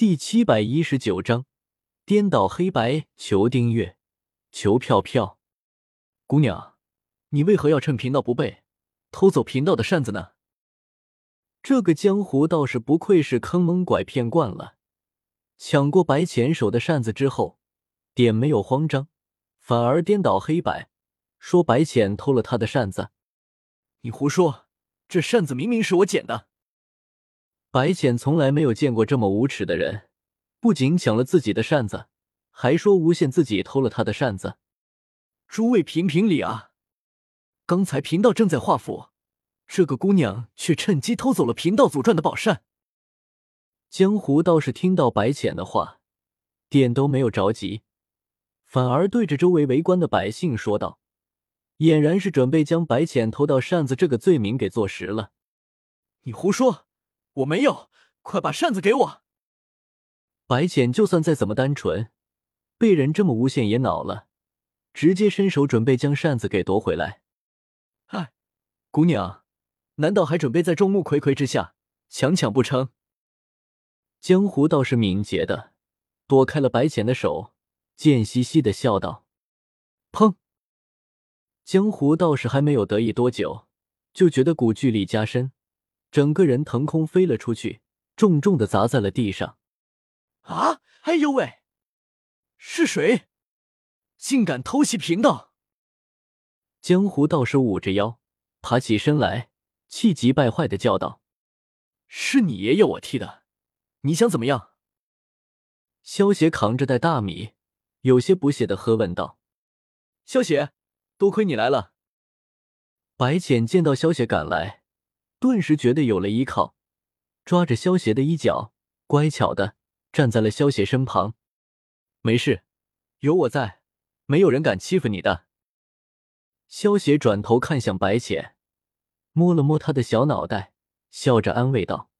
第七百一十九章，颠倒黑白。求订阅，求票票。姑娘，你为何要趁贫道不备，偷走贫道的扇子呢？这个江湖道士不愧是坑蒙拐骗惯了，抢过白浅手的扇子之后，点没有慌张，反而颠倒黑白，说白浅偷了他的扇子。你胡说，这扇子明明是我捡的。白浅从来没有见过这么无耻的人，不仅抢了自己的扇子，还说诬陷自己偷了他的扇子。诸位评评理啊！刚才贫道正在画符，这个姑娘却趁机偷走了贫道祖传的宝扇。江湖道士听到白浅的话，点都没有着急，反而对着周围围观的百姓说道，俨然是准备将白浅偷到扇子这个罪名给坐实了。你胡说！我没有，快把扇子给我！白浅就算再怎么单纯，被人这么诬陷也恼了，直接伸手准备将扇子给夺回来。哎，姑娘，难道还准备在众目睽睽之下强抢不成？江湖倒是敏捷的躲开了白浅的手，贱兮兮的笑道：“砰！”江湖道士还没有得意多久，就觉得古巨力加深。整个人腾空飞了出去，重重的砸在了地上。啊！哎呦喂！是谁？竟敢偷袭贫道！江湖道士捂着腰，爬起身来，气急败坏的叫道：“是你爷爷我踢的，你想怎么样？”萧邪扛着袋大米，有些不屑的喝问道：“萧邪，多亏你来了。”白浅见到萧邪赶来。顿时觉得有了依靠，抓着萧邪的衣角，乖巧的站在了萧邪身旁。没事，有我在，没有人敢欺负你的。萧邪转头看向白浅，摸了摸他的小脑袋，笑着安慰道：“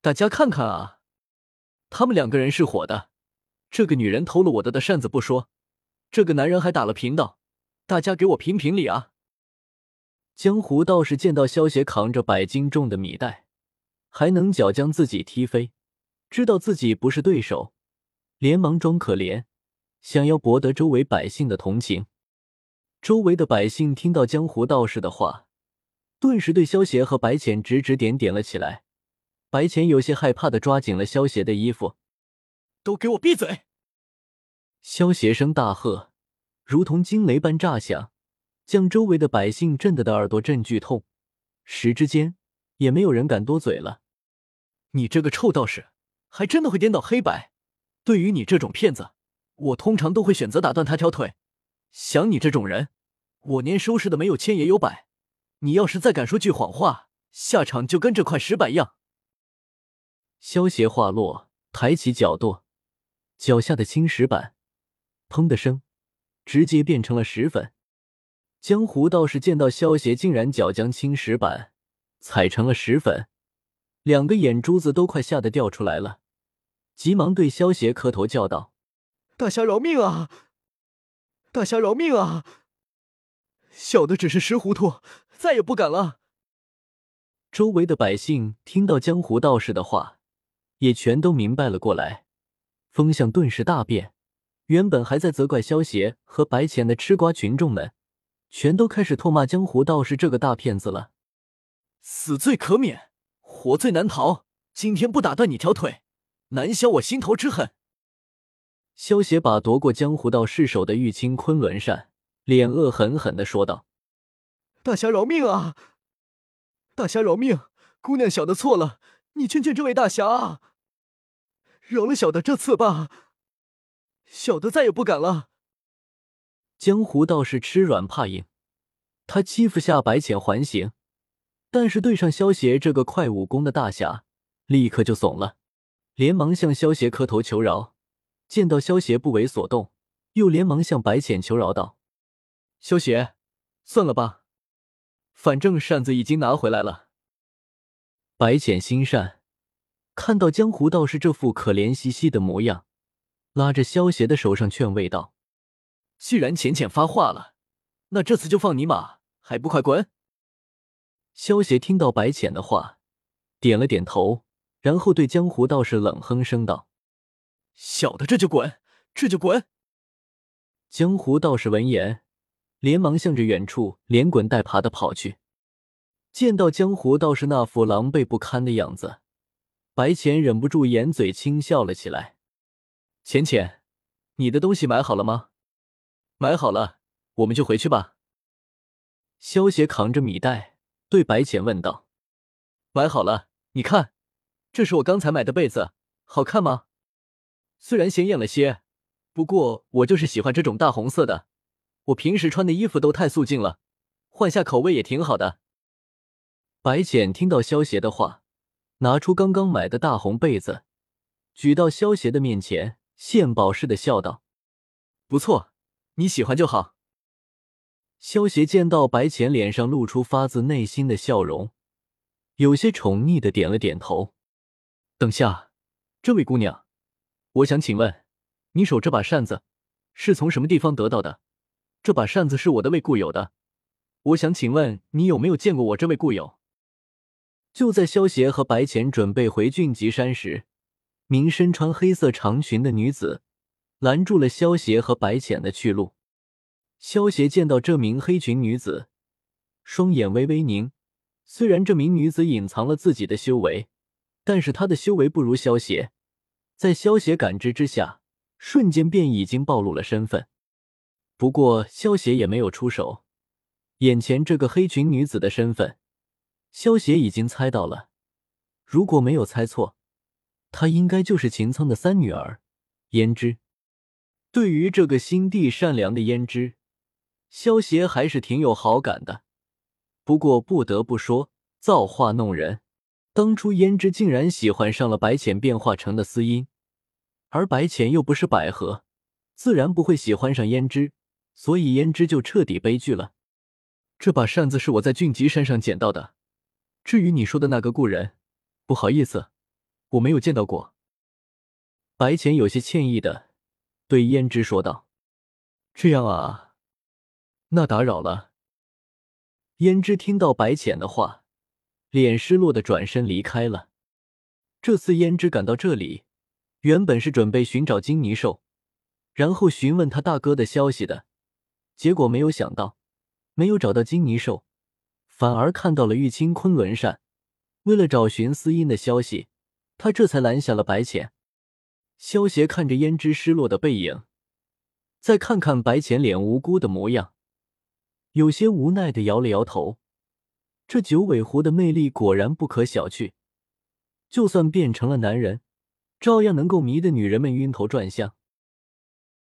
大家看看啊，他们两个人是火的。这个女人偷了我的的扇子不说，这个男人还打了贫道，大家给我评评理啊！”江湖道士见到萧邪扛着百斤重的米袋，还能脚将自己踢飞，知道自己不是对手，连忙装可怜，想要博得周围百姓的同情。周围的百姓听到江湖道士的话，顿时对萧邪和白浅指指点点了起来。白浅有些害怕的抓紧了萧邪的衣服：“都给我闭嘴！”萧邪声大喝，如同惊雷般炸响。将周围的百姓震得的耳朵震剧痛，时之间也没有人敢多嘴了。你这个臭道士，还真的会颠倒黑白？对于你这种骗子，我通常都会选择打断他条腿。像你这种人，我年收拾的没有千也有百。你要是再敢说句谎话，下场就跟这块石板一样。萧邪话落，抬起脚跺，脚下的青石板，砰的声，直接变成了石粉。江湖道士见到萧邪竟然脚将青石板踩成了石粉，两个眼珠子都快吓得掉出来了，急忙对萧邪磕头叫道：“大侠饶命啊！大侠饶命啊！小的只是识糊涂，再也不敢了。”周围的百姓听到江湖道士的话，也全都明白了过来，风向顿时大变。原本还在责怪萧邪和白浅的吃瓜群众们。全都开始唾骂江湖道士这个大骗子了，死罪可免，活罪难逃。今天不打断你条腿，难消我心头之恨。萧邪把夺过江湖道士手的玉清昆仑扇，脸恶狠狠的说道：“大侠饶命啊！大侠饶命！姑娘小的错了，你劝劝这位大侠啊！饶了小的这次吧，小的再也不敢了。”江湖道士吃软怕硬，他欺负下白浅还行，但是对上萧邪这个快武功的大侠，立刻就怂了，连忙向萧邪磕头求饶。见到萧邪不为所动，又连忙向白浅求饶道：“萧邪，算了吧，反正扇子已经拿回来了。”白浅心善，看到江湖道士这副可怜兮兮的模样，拉着萧邪的手上劝慰道。既然浅浅发话了，那这次就放你马，还不快滚！萧邪听到白浅的话，点了点头，然后对江湖道士冷哼声道：“小的这就滚，这就滚！江湖道士闻言，连忙向着远处连滚带爬的跑去。见到江湖道士那副狼狈不堪的样子，白浅忍不住掩嘴轻笑了起来。浅浅，你的东西买好了吗？买好了，我们就回去吧。萧邪扛着米袋，对白浅问道：“买好了，你看，这是我刚才买的被子，好看吗？虽然显眼了些，不过我就是喜欢这种大红色的。我平时穿的衣服都太素净了，换下口味也挺好的。”白浅听到萧邪的话，拿出刚刚买的大红被子，举到萧邪的面前，献宝似的笑道：“不错，你喜欢就好。”萧邪见到白浅脸上露出发自内心的笑容，有些宠溺的点了点头。等下，这位姑娘，我想请问，你手这把扇子是从什么地方得到的？这把扇子是我的位故友的，我想请问你有没有见过我这位故友？就在萧邪和白浅准备回俊极山时，名身穿黑色长裙的女子拦住了萧邪和白浅的去路。萧邪见到这名黑裙女子，双眼微微凝。虽然这名女子隐藏了自己的修为，但是她的修为不如萧邪，在萧邪感知之下，瞬间便已经暴露了身份。不过萧邪也没有出手，眼前这个黑裙女子的身份，萧邪已经猜到了。如果没有猜错，她应该就是秦苍的三女儿胭脂。对于这个心地善良的胭脂。萧邪还是挺有好感的，不过不得不说，造化弄人。当初胭脂竟然喜欢上了白浅变化成的司音，而白浅又不是百合，自然不会喜欢上胭脂，所以胭脂就彻底悲剧了。这把扇子是我在俊吉山上捡到的，至于你说的那个故人，不好意思，我没有见到过。白浅有些歉意的对胭脂说道：“这样啊。”那打扰了。胭脂听到白浅的话，脸失落的转身离开了。这次胭脂赶到这里，原本是准备寻找金泥兽，然后询问他大哥的消息的。结果没有想到，没有找到金泥兽，反而看到了玉清昆仑扇。为了找寻司音的消息，他这才拦下了白浅。萧邪看着胭脂失落的背影，再看看白浅脸无辜的模样。有些无奈的摇了摇头，这九尾狐的魅力果然不可小觑，就算变成了男人，照样能够迷得女人们晕头转向。